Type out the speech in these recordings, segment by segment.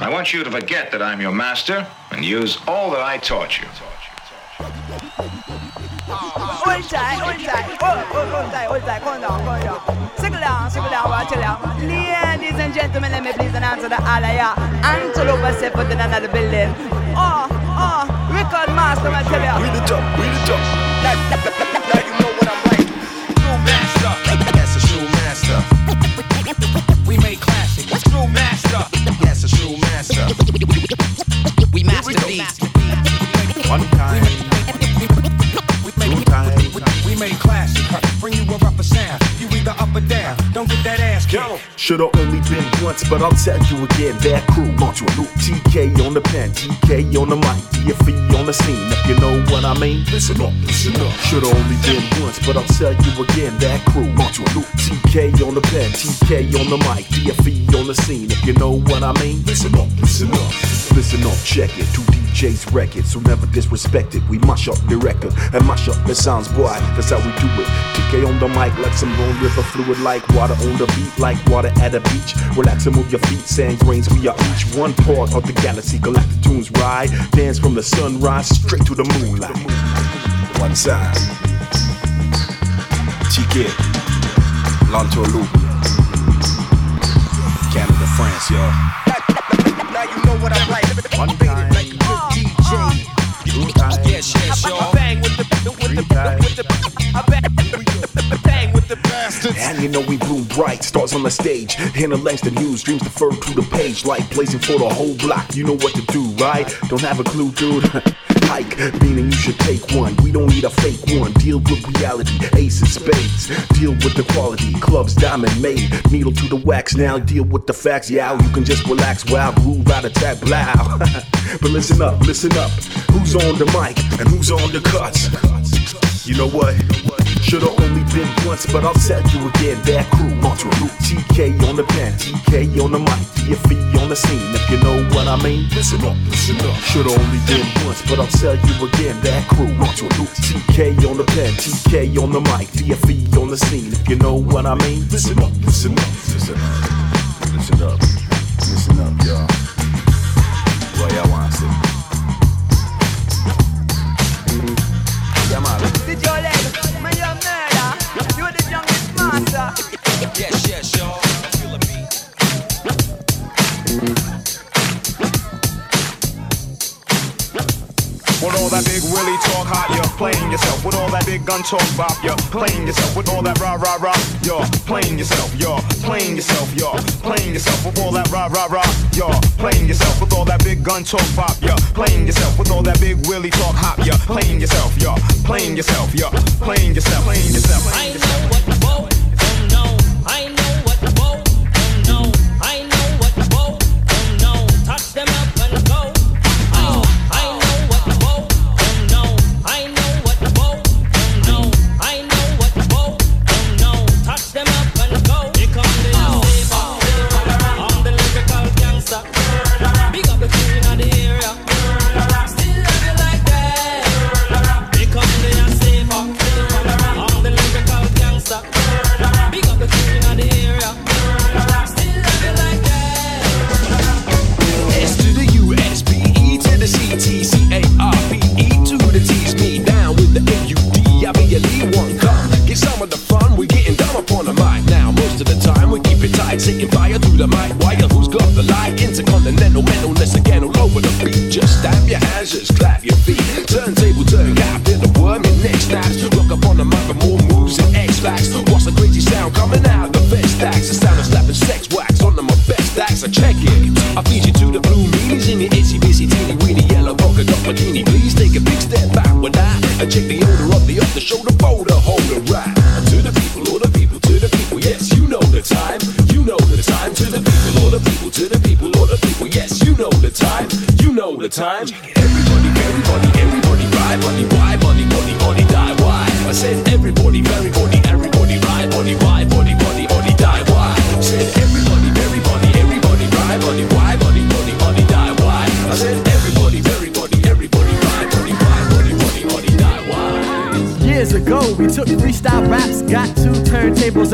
I want you to forget that I'm your master and use all that I taught you. Hold tight, hold tight, hold, hold, hold tight, hold tight, calm down, calm down. Circle down, circle down, watch it out. Ladies and gentlemen, let me please announce the Alaya. L'Entourloop step foot in another building. Oh, oh, record master, I tell ya. We the top, we the top. Now, now you know what I'm like. True master. That's a true master. We make classics. True master. That's a true master. We master beats. One time. Two times. We make classic, bring you a rougher sound. Up or down, don't get that ass kicked. Should've only been once, but I'll tell you again. That crew, Montre Luke, Teekay on the pen, Teekay on the mic, DFE on the scene. If you know what I mean, listen up, listen up. Should've only been once, but I'll tell you again. That crew, Montre Luke, Teekay on the pen, Teekay on the mic, DFE on the scene. If you know what I mean, listen up, listen up. Listen up, check it. Two DJs record, so never disrespect it. We mash up the record and mash up the sounds, boy. That's how we do it. Teekay on the mic, like some bone river fluid, like water on the beat, like water at a beach. Relax and move your feet, sand grains. We are each one part of the galaxy. Galactic tunes ride, dance from the sunrise straight to the moonlight. One side. Teekay. Lanto Loop. Canada, France, y'all. Now you know what I'm like. One time. Like a good DJ. Two times. Yes, yes, y'all. Bang with the, with the, with the, I bang, bang with the bastards. And you know we bloom bright, stars on the stage. In the Langston news, dreams defer to the page. Like blazing for the whole block, you know what to do, right? Don't have a clue, dude. Hike, meaning you should take one. We don't need a fake one. Deal with reality, ace of spades. Deal with the quality, clubs diamond made. Needle to the wax now, deal with the facts. Yeah, you can just relax, wow, groove out attack, blow. but listen up, listen up. Who's on the mic and who's on the cuts? You know what? Should've been once, but I'll tell you again. That crew, Luke, Teekay on the pen, Teekay on the mic, DFE on the scene. If you know what I mean, listen up, listen up. Should've only been once, but I'll tell you again. That crew, Luke, Teekay on the pen, Teekay on the mic, DFE on the scene. If you know what I mean, listen up, listen up, listen up, listen up, listen up, y'all. What y'all gun talk bop, you're playing yourself. With all that rah rah rah, you're playing yourself. You're playing yourself. You're playing yourself. With all that rah rah rah, you're playing yourself. With all that big gun talk bop, you're playing yourself. With all that big willy talk hop, you're playing yourself. You're playing yourself. You're playing yourself. Playing yourself. I know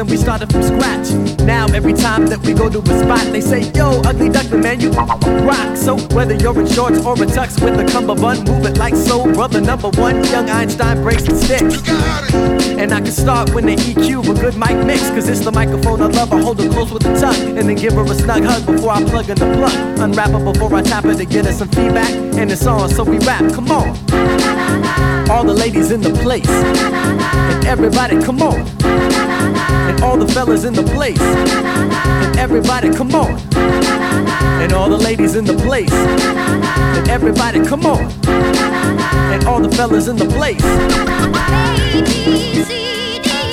and we started from scratch. Now every time that we go to a spot, they say, Yo, ugly duckling man, you rock. So whether you're in shorts or a tux with a cummerbund, move it like so, brother number one. Young Einstein breaks the sticks. And I can start when the EQ a good mic mix, cause it's the microphone I love. I hold it close with a tongue, and then give her a snug hug before I plug in the plug. Unwrap it before I tap it to get her some feedback. And it's on, so we rap, come on. All the ladies in the place, and everybody, come on. And all the fellas in the place, and everybody, come on. And all the ladies in the place, and everybody, come on. And all the fellas in the place.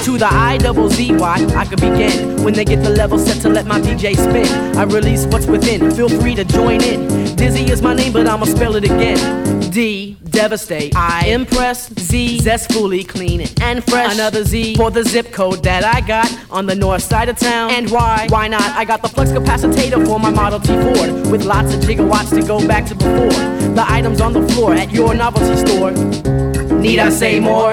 To the I double Z Y, I could begin when they get the level set to let my DJ spin. I release what's within, feel free to join in. Dizzy is my name, but I'ma spell it again. D, devastate. I impress. Z, zestfully clean and fresh. Another Z for the zip code that I got on the north side of town. And why? Why not? I got the flux capacitor for my Model T Ford with lots of gigawatts to go back to before. The items on the floor at your novelty store. Need I say more?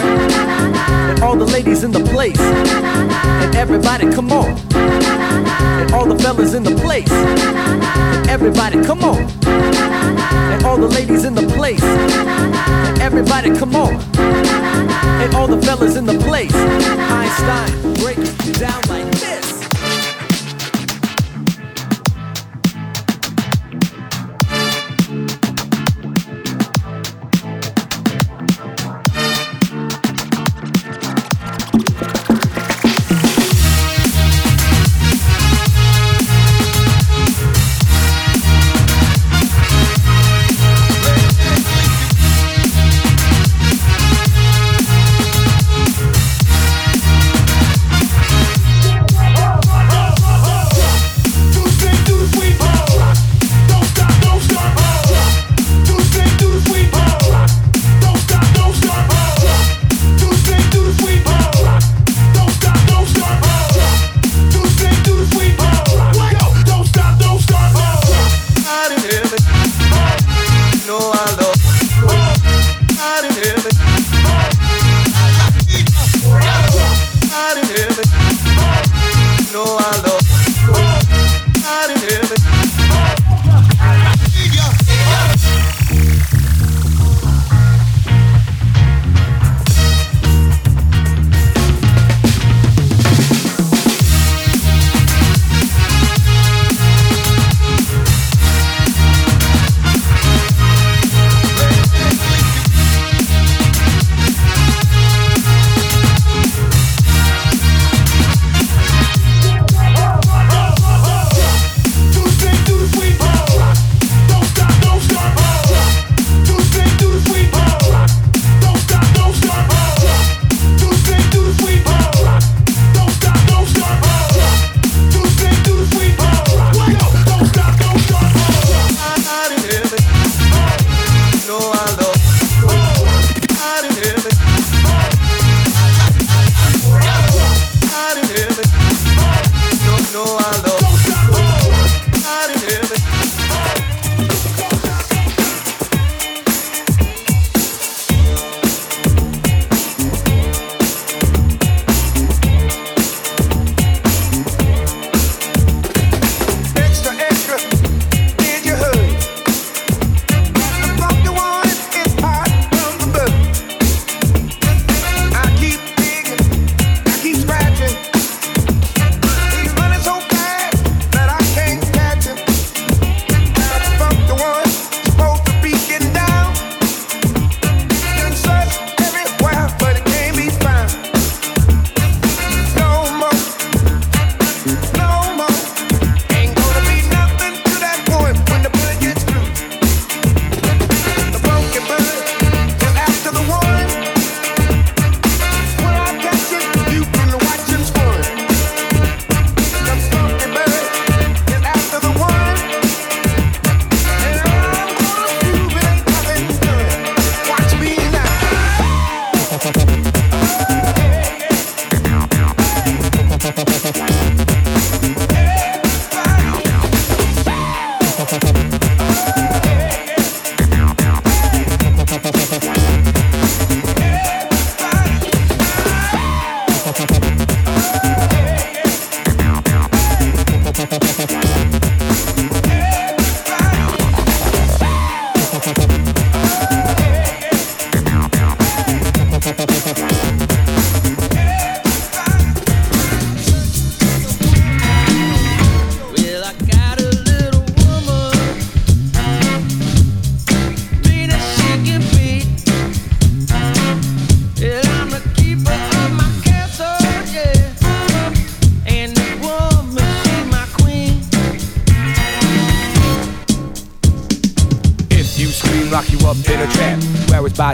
And all the ladies in the place. And everybody, come on. And all the fellas in the place. And everybody, come on. And all the ladies in the place. And everybody, come on. And all the fellas in the place. Einstein, break it down like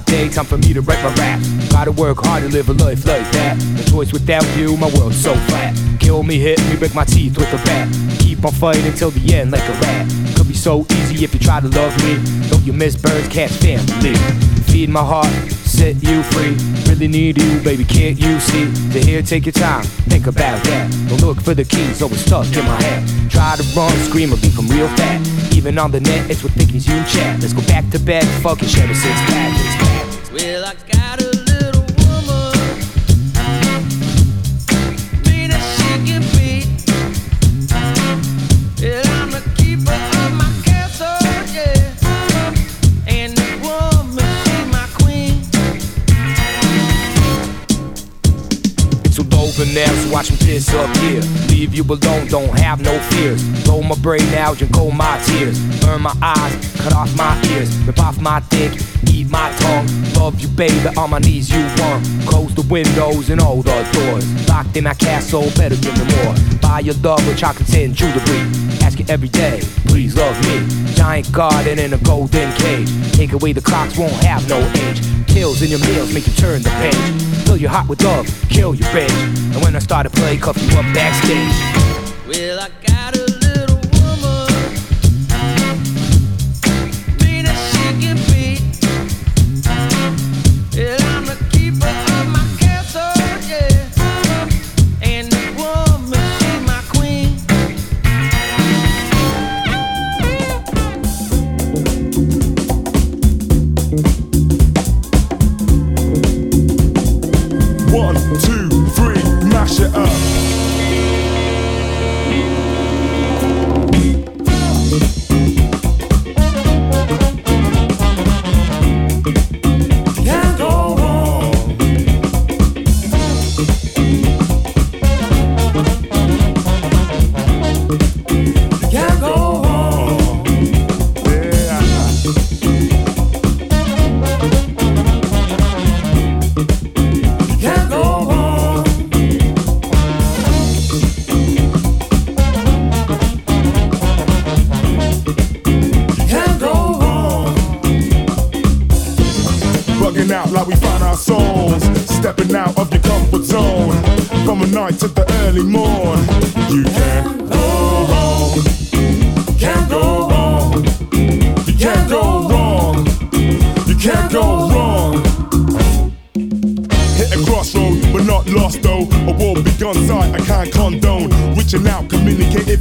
Day, time for me to write my rap. Gotta work hard to live a life like that. No choice without you, my world's so flat. Kill me, hit me, break my teeth with a bat. Keep on fighting till the end like a rat. Could be so easy if you try to love me. Don't you miss birds, cats, family? Feed my heart, set you free. Really need you, baby, can't you see? To here, take your time, think about that. Don't look for the keys, always stuck in my head. Try to run, scream, or become real fat. Even on the net, it's what thinkies you chat. Let's go back to bed, fucking share a six pack. Well, I got so watch me piss up here. Leave you alone, don't have no fears. Blow my brain out and cold my tears. Burn my eyes, cut off my ears. Rip off my dick, eat my tongue. Love you, baby, on my knees you want. Close the windows and all the doors. Locked in my castle, better give me more. Buy your love with chocolates and jewelry. Ask you every day, please love me. Giant garden in a golden cage. Take away the clocks, won't have no age. Pills in your meals make you turn the page. Fill your heart with love, kill your rage. And when I start to play, cuff you up backstage. Well, I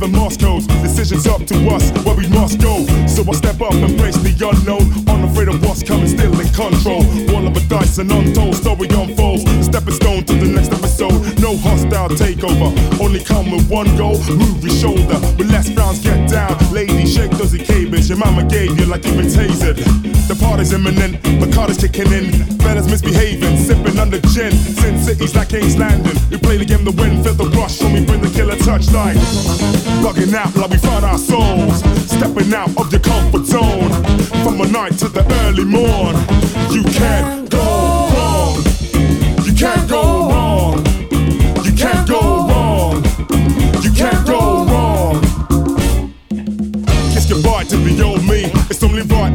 even Morse codes. Decisions up to us where we must go. So I step up, embrace the unknown. Unafraid of what's coming, still in control. Roll of a dice, an untold story unfolds. Stepping stone to the next episode. No hostile takeover, only come with one goal. Move your shoulder, with less frowns get down. Lady, shake those cables. Your mama gave you like you've been tasered. The party's imminent, the card is kicking in. Fellas misbehaving, sipping under gin. Sin cities like King's Landing. We play the game to win, feel the rush when we bring the killer touchline. Bugging out like we find our souls. Stepping out of your comfort zone. From the night to the early morn. You can't go wrong. You can't go wrong.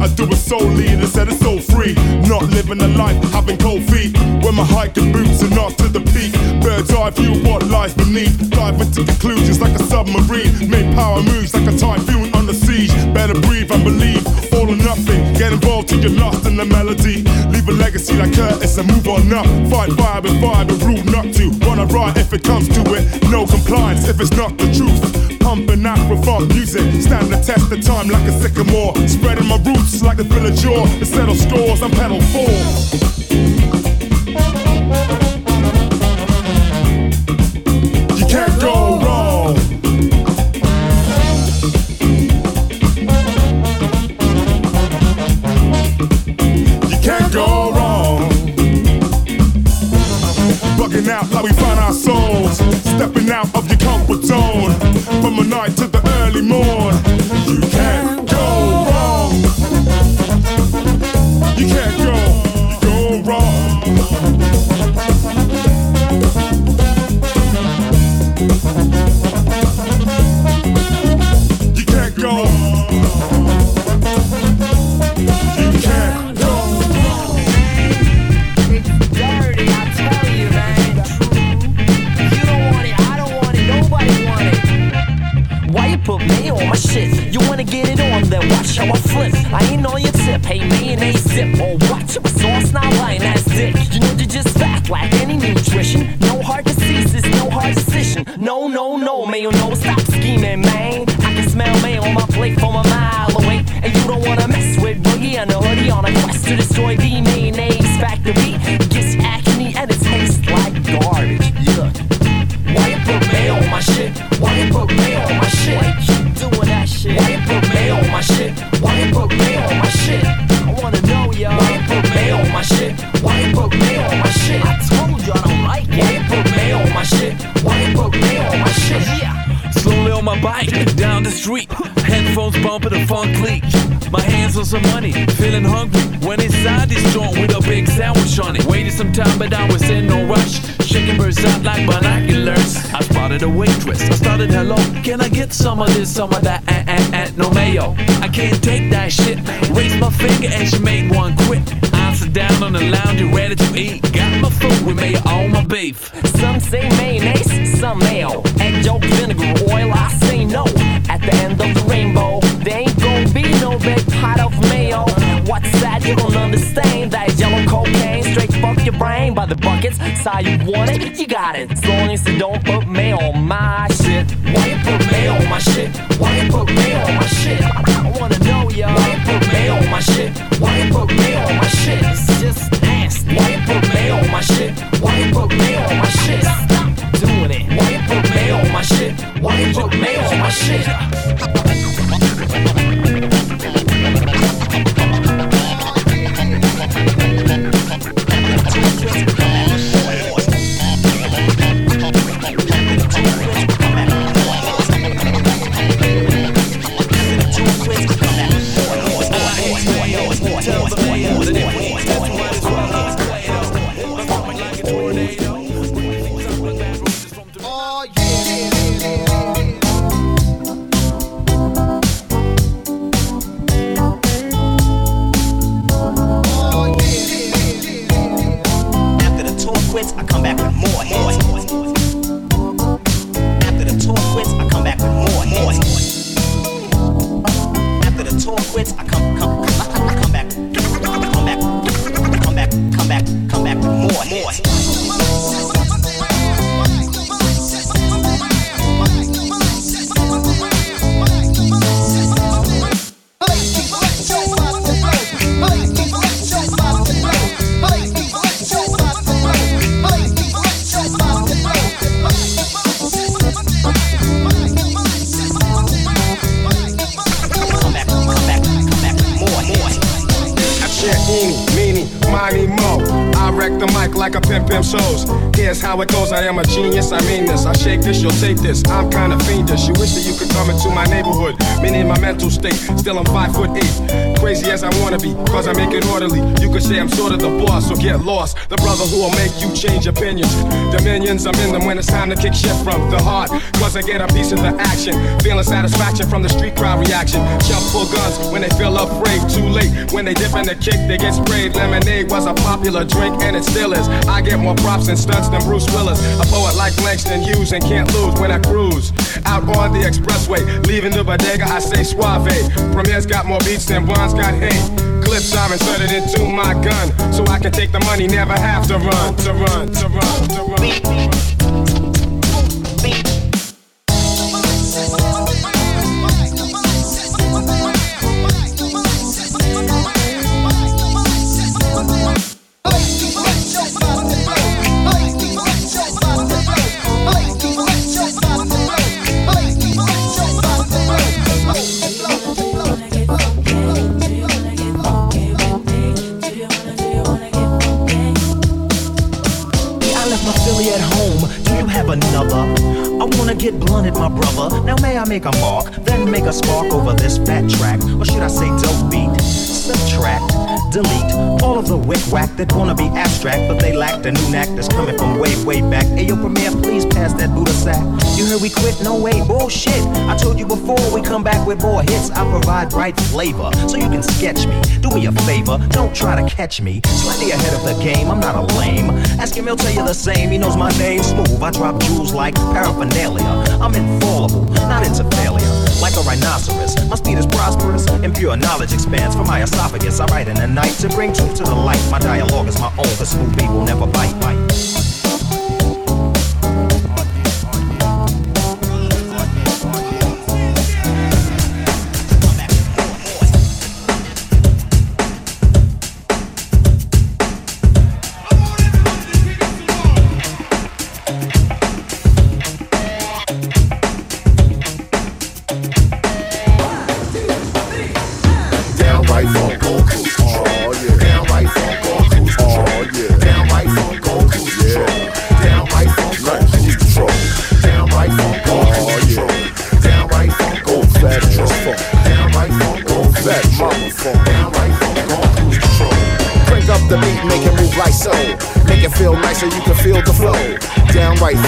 I do it solely and set it so free. Not living a life, having cold feet. When my hiking boots are not to the peak. Bird's eye view what lies beneath. Dive into conclusions like a submarine. Make power moves like a typhoon under siege. Better breathe and believe. All or nothing. Get involved till you're lost in the melody. Leave a legacy like Curtis and move on up. Fight fire with fire, but rule not to. Wanna ride if it comes to it. No compliance if it's not the truth. Pumping Afro funk music, stand the test of time like a sycamore. Spreading my roots like a villager to settle scores and pedal forth. You can't go wrong. You can't go wrong. Bugging out like we find our souls. Stepping out of your to inside this joint with a big sandwich on it. Waited some time, but I was in no rush. Shaking birds out like binoculars. I spotted a waitress. I started, hello, can I get some of this, some of that, and, and, and no mayo? I can't take that shit. Raised my finger and she made one quit. I sit down on the lounge, ready to eat. Got my food with mayo on my beef. Some say mayonnaise, some mayo. Egg yolk, vinegar, oil, I say no. At the end of the rainbow, You don't understand that yellow cocaine straight fuck your brain by the buckets. So you want it, you got it. As long as you don't put me on my shit. Why you put me on my shit? Why you put me on my shit? I wanna know, yo. Why you put me on my shit? Why you put me on my shit? It's just nasty. Why you put mayo on my shit? Why you put mayo on my shit? Stop doing it. Why you put me on my shit? Why you put me on my shit? The brother who will make you change opinions. Dominions, I'm in them when it's time to kick shit from the heart. Cause I get a piece of the action. Feeling satisfaction from the street crowd reaction. Jump full guns when they feel afraid. Too late when they dip in the kick, they get sprayed. Lemonade was a popular drink and it still is. I get more props and stunts than Bruce Willis. A poet like Langston Hughes and can't lose when I cruise. Out on the expressway, leaving the bodega, I say suave. Premier's got more beats than Bonds got hate. Clips are inserted into my gun, so I can take the money, never have to run, to run, to run, to run. I I make a mark, then make a spark over this fat track, or should I say dope beat? Subtract, delete all of the wick whack that wanna be abstract, but they lack the new knack that's coming from way, way back. Ayo, Premier, please pass that Buddha sack. You heard we quit? No way, bullshit. I told you before we come back with more hits. I provide bright flavor, so you can sketch me. Do me a favor, don't try to catch me. Slightly ahead of the game, I'm not a lame. Ask him, he'll tell you the same. He knows my name, smooth. I drop jewels like paraphernalia. I'm infallible, not into failure. Like a rhinoceros, my speed is prosperous, and pure knowledge expands from my esophagus. I write the night to bring truth to the light. My dialogue is my own, smooth beat will never bite. bite.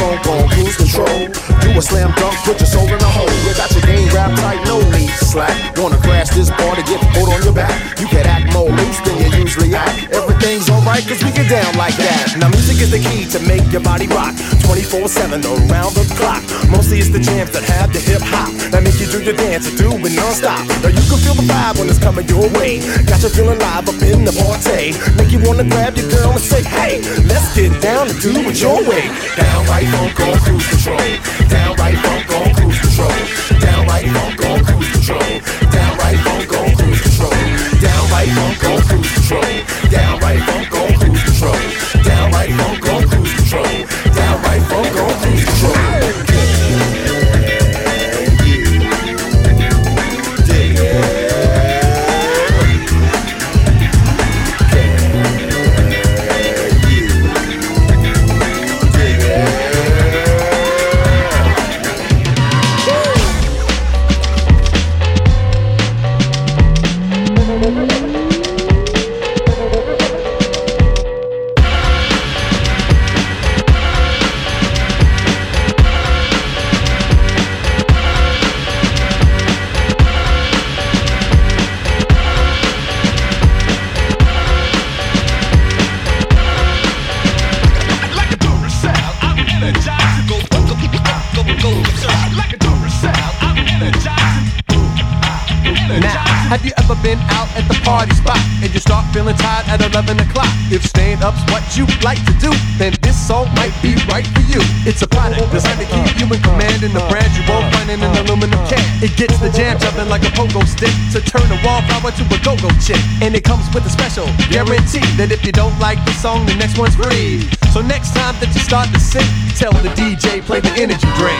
Funk on cruise control. Do a slam dunk, put your soul in a hole. Got your game wrapped tight, no need to slack. Wanna crash this bar to get put on your back? You can act more loose than you usually act. Everything's alright cause we get down like that. Now music is the key to make your body rock 24-7 around the clock. Mostly it's the jams that have the hip hop. That make you do your dance and do it non-stop. Now you can feel the vibe when it's coming your way. Got you feeling live up in the party. Make you wanna grab your girl and say, hey, let's get down and do it your way. Downright funk on cruise control. Downright funk on cruise control. Downright funk on cruise control. Downright funk on cruise control. Downright funk on cruise control. Downright funk at 11 o'clock? If staying up's what you like to do, then this song might be right for you. It's a product designed to keep you in command in the brand you won't find in an aluminum can. It gets the jam jumping like a pogo stick to turn a wallflower to a go-go chick. And it comes with a special guarantee that if you don't like the song, the next one's free. So next time that you start to sing, tell the DJ play the energy drink.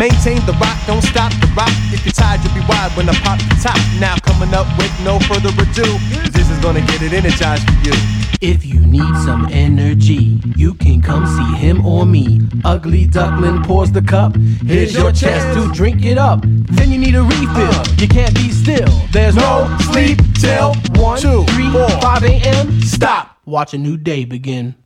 Maintain the rock, don't stop the rock. If you're tired, you'll be wide when I pop the top. Now coming up with no further ado, this is gonna get it energized for you. If you need some energy, you can come see him or me. Ugly Duckling pours the cup. Here's your chance to drink it up. Then you need a refill. Uh. You can't be still. There's no sleep till 1, 2, 3, 5 a.m. Stop. Watch a new day begin.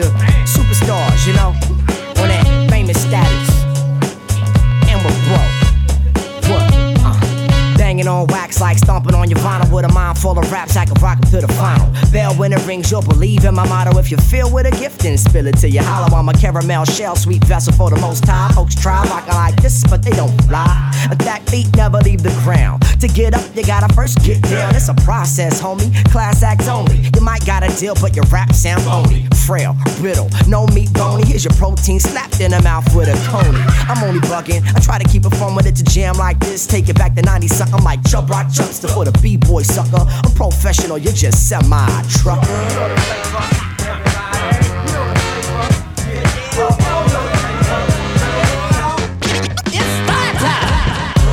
to superstars, you know, on that famous status. And we're broke. What? Uh, banging on like stomping on your vinyl with a mind full of raps. I can rock 'em to the final. Bell when it rings, you'll believe in my motto. If you feel with a gift, then spill it till you hollow. I'm a caramel shell, sweet vessel for the most high. Folks try rockin' like this, but they don't fly. That feet never leave the ground. To get up, you gotta first get down. It's a process, homie. Class act only. You might got a deal, but your rap sound phony. Frail, brittle, no meat bony. Here's your protein slapped in the mouth with a coney. I'm only bugging. I try to keep it fun with it to jam like this. Take it back to 90 something like Chubb Rock Chuckster for the B-boy sucker. I'm professional, you're just semi-trucker.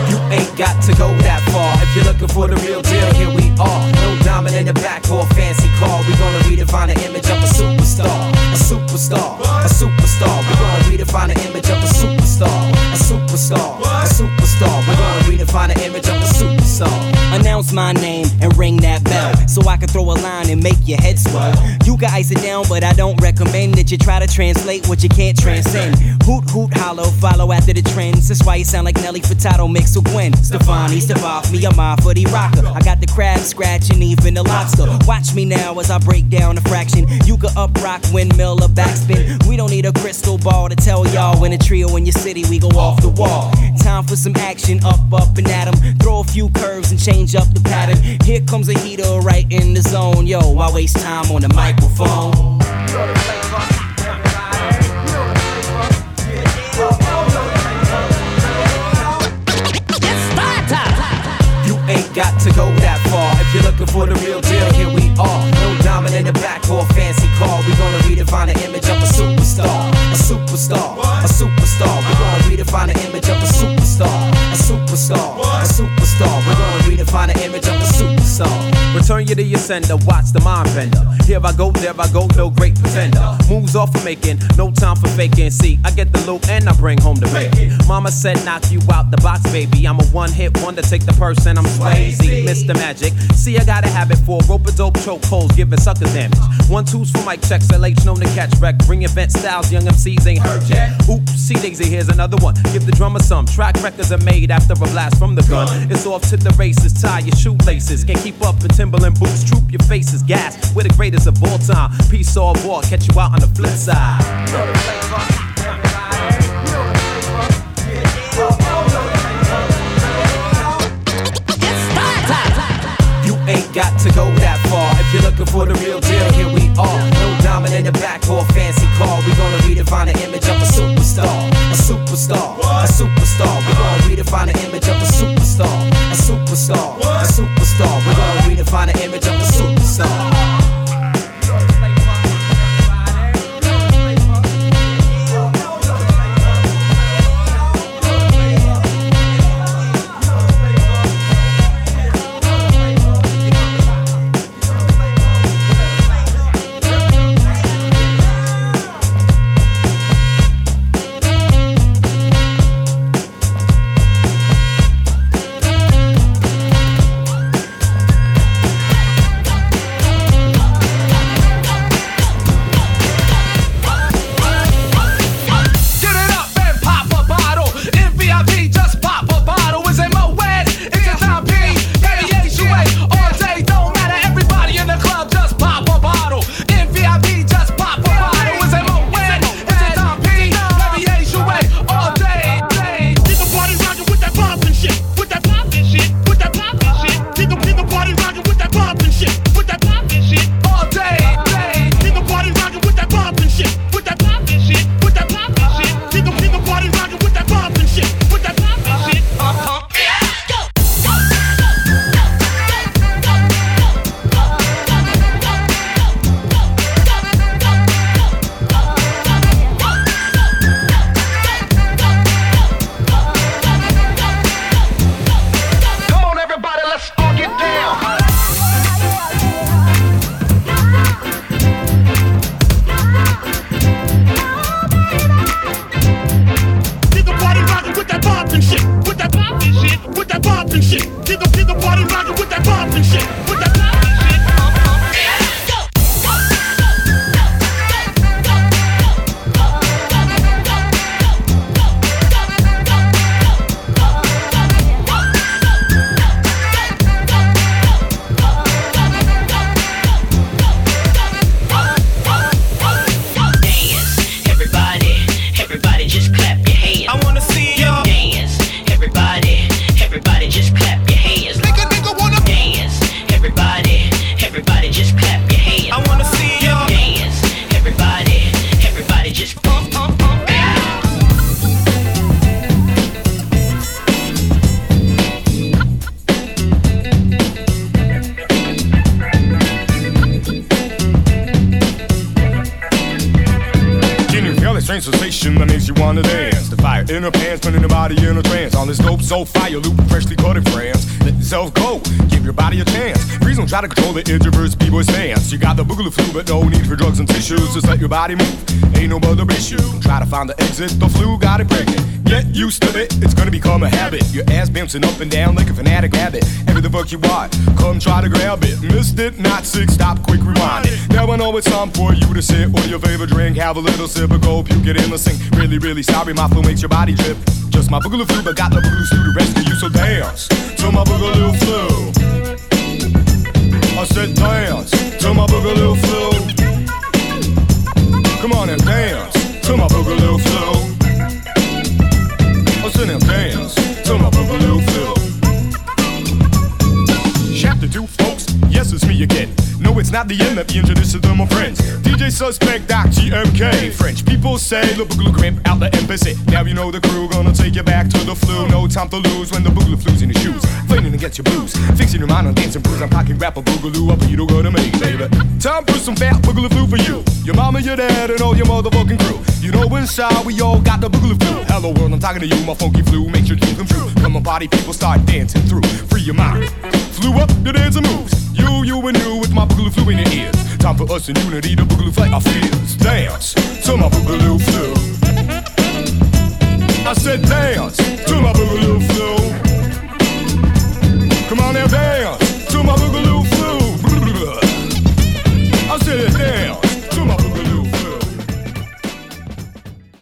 You ain't got to go that far if you're looking for the real deal. Here we are, no in the back or a fancy car. We're gonna redefine the image of a superstar, a superstar, a superstar. We're gonna redefine the image of a superstar, a superstar, a superstar. We're gonna redefine the image of a superstar. Announce my name and ring that bell so I can throw a line and make your head swell. You guys are down, but I don't recommend that you try to translate what you can't transcend. Hoot, hoot, hollow, follow after the trends. That's why you sound like Nelly Furtado mixed with Gwen Stefani. Stefani, me, I'm off for the rocker. I got the crab scratching, even the lobster. Watch me now as I break down a fraction. You could up rock, windmill, or backspin. We don't need a crystal ball to tell y'all when a trio in your city we go off the wall. Time for some action, up, up and at 'em. Throw a few curves and change up the pattern. Here comes a heater right in the zone. Yo, I waste time on the microphone. You ain't got to go far if you're looking for the real deal. Here we are, no diamond in the back or a fancy car. We're gonna redefine the image of a superstar, a superstar, a superstar. We're gonna redefine the image of a superstar, a superstar, a superstar. We're gonna redefine the image of a superstar. Return you to your sender, watch the mind bender. Here I go, there I go, no great pretender. Moves off for making, no time for faking. See, I get the loot and I bring home the bacon. Mama said, knock you out the box, baby. I'm a one hit wonder, take the purse and I'm Swayze, Mr. Magic. See, I got a habit for rope a dope choke holes, giving suckers damage. One twos for mic checks, LH known to catch wreck. Bring event styles, young MCs ain't heard yet. Oops, see Daisy, here's another one. Give the drummer some. Track records are made after a blast from the gun. It's off to the races, tie your shoelaces. Can't keep up in Timberland boots, troop your faces. Gas, we're the greatest of all time. Peace or war, catch you out on the flip side. You ain't got to go that far if you're looking for the real deal. Here we are, no diamond in the back or fancy car. We're gonna redefine the image of a superstar, superstar, a superstar. We're gonna redefine the image of a superstar, a superstar, a superstar. We're gonna redefine the image of a superstar. Your body move, ain't no other issue. Try to find the exit, the flu got it pregnant. Get used to it, it's gonna become a habit. Your ass bouncing up and down like a fanatic habit. Every the fuck you want, come try to grab it. Missed it, not sick, stop, quick rewind it. Now I know it's time for you to sit, order your favorite drink, have a little sip, or go puke it in the sink. Really, really sorry, my flu makes your body drip. Just my boogaloo flu, but got the boogaloo stew to rescue you, so dance to my boogaloo flu. I said dance to my boogaloo flu. Come on and dance to my boogaloo flu. I said now dance to my boogaloo flu. Chapter 2, folks, yes, it's me again. It's not the end, let me introduce you to my friends. DJ Suspect, Doc TMK. French people say, the boogaloo grip out the embassy. Now you know the crew, gonna take you back to the flu. No time to lose when the boogaloo flu's in your shoes. Fighting against your blues, fixing your mind on dancing blues. I'm packing rap a boogaloo up, you don't go to me, baby. Time for some fat boogaloo flu for you. Your mama, your dad, and all your motherfucking crew. You know inside we all got the boogaloo flu. Hello world, I'm talking to you, my funky flu. Make your dreams come true. Come on, body people start dancing through. Free your mind. Flew up the dancing moves. You, you, and you with my boogaloo flu in your ears. Time for us in unity to boogaloo fight our fears. Dance to my boogaloo flu. I said dance to my boogaloo flu. Come on now, dance to my boogaloo